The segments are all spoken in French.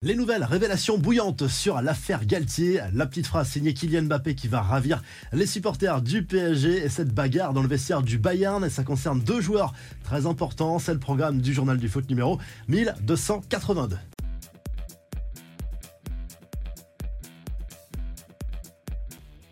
Les nouvelles révélations bouillantes sur l'affaire Galtier, la petite phrase signée Kylian Mbappé qui va ravir les supporters du PSG et cette bagarre dans le vestiaire du Bayern. Et ça concerne deux joueurs très importants, c'est le programme du journal du foot numéro 1282.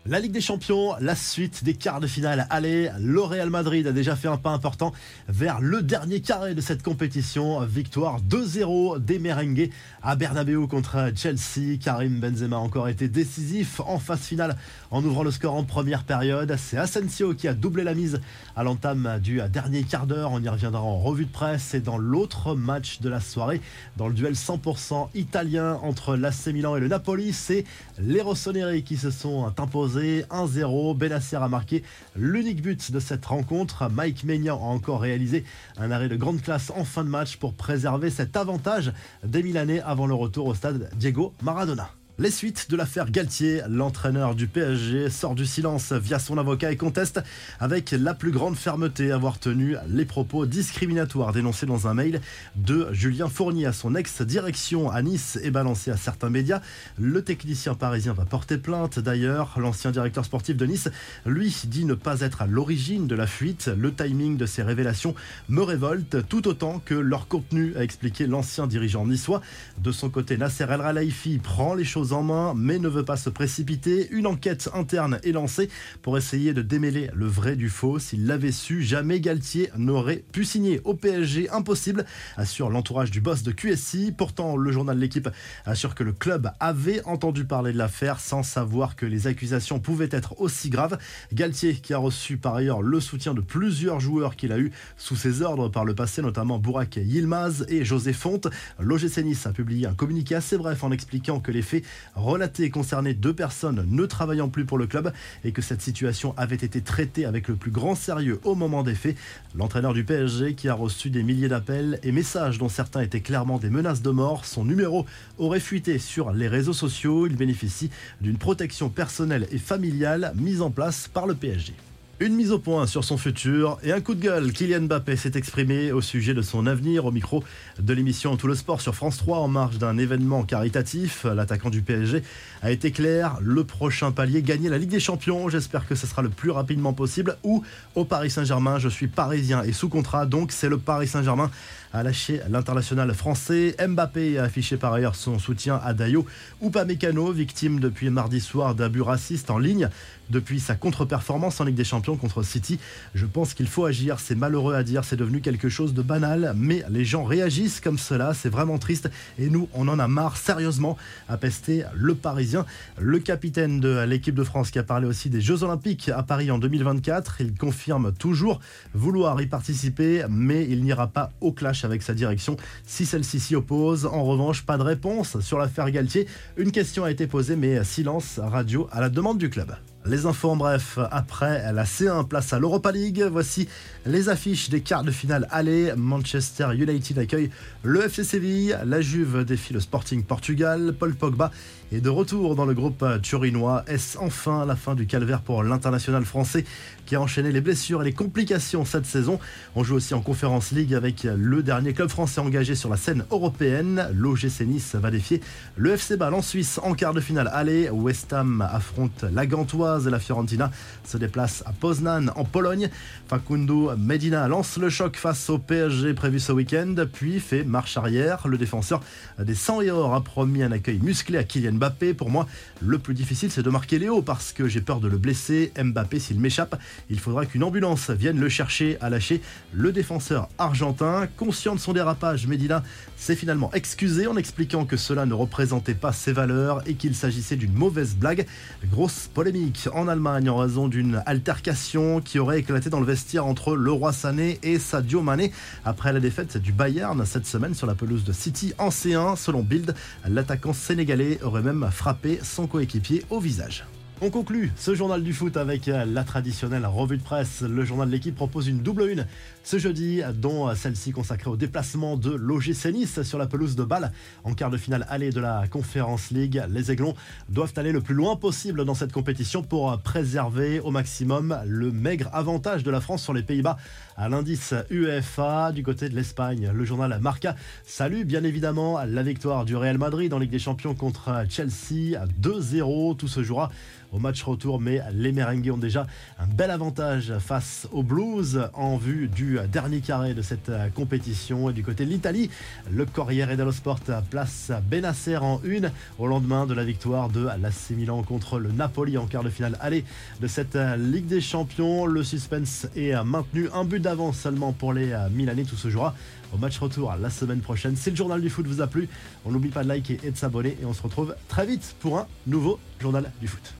La Ligue des Champions, la suite des quarts de finale. Allez, le Real Madrid a déjà fait un pas important vers le dernier carré de cette compétition. Victoire 2-0 des merengues à Bernabeu contre Chelsea. Karim Benzema a encore été décisif en phase finale en ouvrant le score en première période. C'est Asensio qui a doublé la mise à l'entame du dernier quart d'heure. On y reviendra en revue de presse et dans l'autre match de la soirée, dans le duel 100% italien entre l'AC Milan et le Napoli, c'est les Rossoneri qui se sont imposés 1-0. Benasser a marqué l'unique but de cette rencontre. Mike Maignan a encore réalisé un arrêt de grande classe en fin de match pour préserver cet avantage des Milanais avant le retour au stade Diego Maradona. Les suites de l'affaire Galtier, l'entraîneur du PSG sort du silence via son avocat et conteste avec la plus grande fermeté avoir tenu les propos discriminatoires dénoncés dans un mail de Julien Fournier à son ex-direction à Nice et balancé à certains médias. Le technicien parisien va porter plainte d'ailleurs. L'ancien directeur sportif de Nice, lui, dit ne pas être à l'origine de la fuite. Le timing de ces révélations me révolte tout autant que leur contenu, a expliqué l'ancien dirigeant niçois. De son côté, Nasser El Ralaifi prend les choses en main, mais ne veut pas se précipiter. Une enquête interne est lancée pour essayer de démêler le vrai du faux. S'il l'avait su, jamais Galtier n'aurait pu signer au PSG. Impossible, assure l'entourage du boss de QSI. Pourtant, le journal L'équipe assure que le club avait entendu parler de l'affaire sans savoir que les accusations pouvaient être aussi graves. Galtier, qui a reçu par ailleurs le soutien de plusieurs joueurs qu'il a eu sous ses ordres par le passé, notamment Bourak Yilmaz et José Fonte. L'OGC Nice a publié un communiqué assez bref en expliquant que les faits relaté concerner deux personnes ne travaillant plus pour le club et que cette situation avait été traitée avec le plus grand sérieux au moment des faits. L'entraîneur du PSG qui a reçu des milliers d'appels et messages dont certains étaient clairement des menaces de mort, son numéro aurait fuité sur les réseaux sociaux. Il bénéficie d'une protection personnelle et familiale mise en place par le PSG. Une mise au point sur son futur et un coup de gueule. Kylian Mbappé s'est exprimé au sujet de son avenir au micro de l'émission Tout le sport sur France 3 en marge d'un événement caritatif. L'attaquant du PSG a été clair. Le prochain palier, gagner la Ligue des Champions. J'espère que ce sera le plus rapidement possible. Ou au Paris Saint-Germain. Je suis parisien et sous contrat, donc c'est le Paris Saint-Germain à lâcher l'international français. Mbappé a affiché par ailleurs son soutien à Dayo Upamecano, victime depuis mardi soir d'abus racistes en ligne depuis sa contre-performance en Ligue des Champions contre City. Je pense qu'il faut agir, c'est malheureux à dire, c'est devenu quelque chose de banal, mais les gens réagissent comme cela, c'est vraiment triste et nous, on en a marre sérieusement, à pester le Parisien. Le capitaine de l'équipe de France qui a parlé aussi des Jeux Olympiques à Paris en 2024, il confirme toujours vouloir y participer, mais il n'ira pas au clash avec sa direction si celle-ci s'y oppose. En revanche, pas de réponse sur l'affaire Galtier. Une question a été posée, mais silence radio à la demande du club. Les infos en bref, après la C1, place à l'Europa League. Voici les affiches des quarts de finale aller. Manchester United accueille le FC Séville. La Juve défie le Sporting Portugal. Paul Pogba est de retour dans le groupe turinois. Est-ce enfin la fin du calvaire pour l'international français qui a enchaîné les blessures et les complications cette saison? On joue aussi en Conférence League avec le dernier club français engagé sur la scène européenne. L'OGC Nice va défier le FC Bâle en Suisse en quart de finale aller. West Ham affronte la Gantoise et la Fiorentina se déplace à Poznan en Pologne. Facundo Medina lance le choc face au PSG prévu ce week-end, puis fait marche arrière. Le défenseur des 100 et or a promis un accueil musclé à Kylian Mbappé. Pour moi, le plus difficile, c'est de marquer Léo parce que j'ai peur de le blesser. Mbappé, s'il m'échappe, il faudra qu'une ambulance vienne le chercher à lâcher. Le défenseur argentin, conscient de son dérapage, Medina s'est finalement excusé en expliquant que cela ne représentait pas ses valeurs et qu'il s'agissait d'une mauvaise blague. Grosse polémique en Allemagne en raison d'une altercation qui aurait éclaté dans le vestiaire entre le roi Sané et Sadio Mané après la défaite du Bayern cette semaine sur la pelouse de City en C1. Selon Bild, l'attaquant sénégalais aurait même frappé son coéquipier au visage. On conclut ce journal du foot avec la traditionnelle revue de presse. Le journal de l'équipe propose une double une ce jeudi, dont celle-ci consacrée au déplacement de l'OGC Nice sur la pelouse de Bâle en quart de finale aller de la Conference League. Les Aiglons doivent aller le plus loin possible dans cette compétition pour préserver au maximum le maigre avantage de la France sur les Pays-Bas à l'indice UEFA du côté de l'Espagne. Le journal Marca salue bien évidemment la victoire du Real Madrid en Ligue des Champions contre Chelsea 2-0. Tout se jouera au match retour, mais les Merengues ont déjà un bel avantage face aux Blues en vue du dernier carré de cette compétition. Et du côté de l'Italie, le Corriere dello Sport place Benacer en une au lendemain de la victoire de l'AC Milan contre le Napoli en quart de finale aller de cette Ligue des Champions. Le suspense est maintenu, un but d'avance seulement pour les Milanais. Tout se jouera au match retour la semaine prochaine. Si le journal du foot vous a plu, on n'oublie pas de liker et de s'abonner et on se retrouve très vite pour un nouveau journal du foot.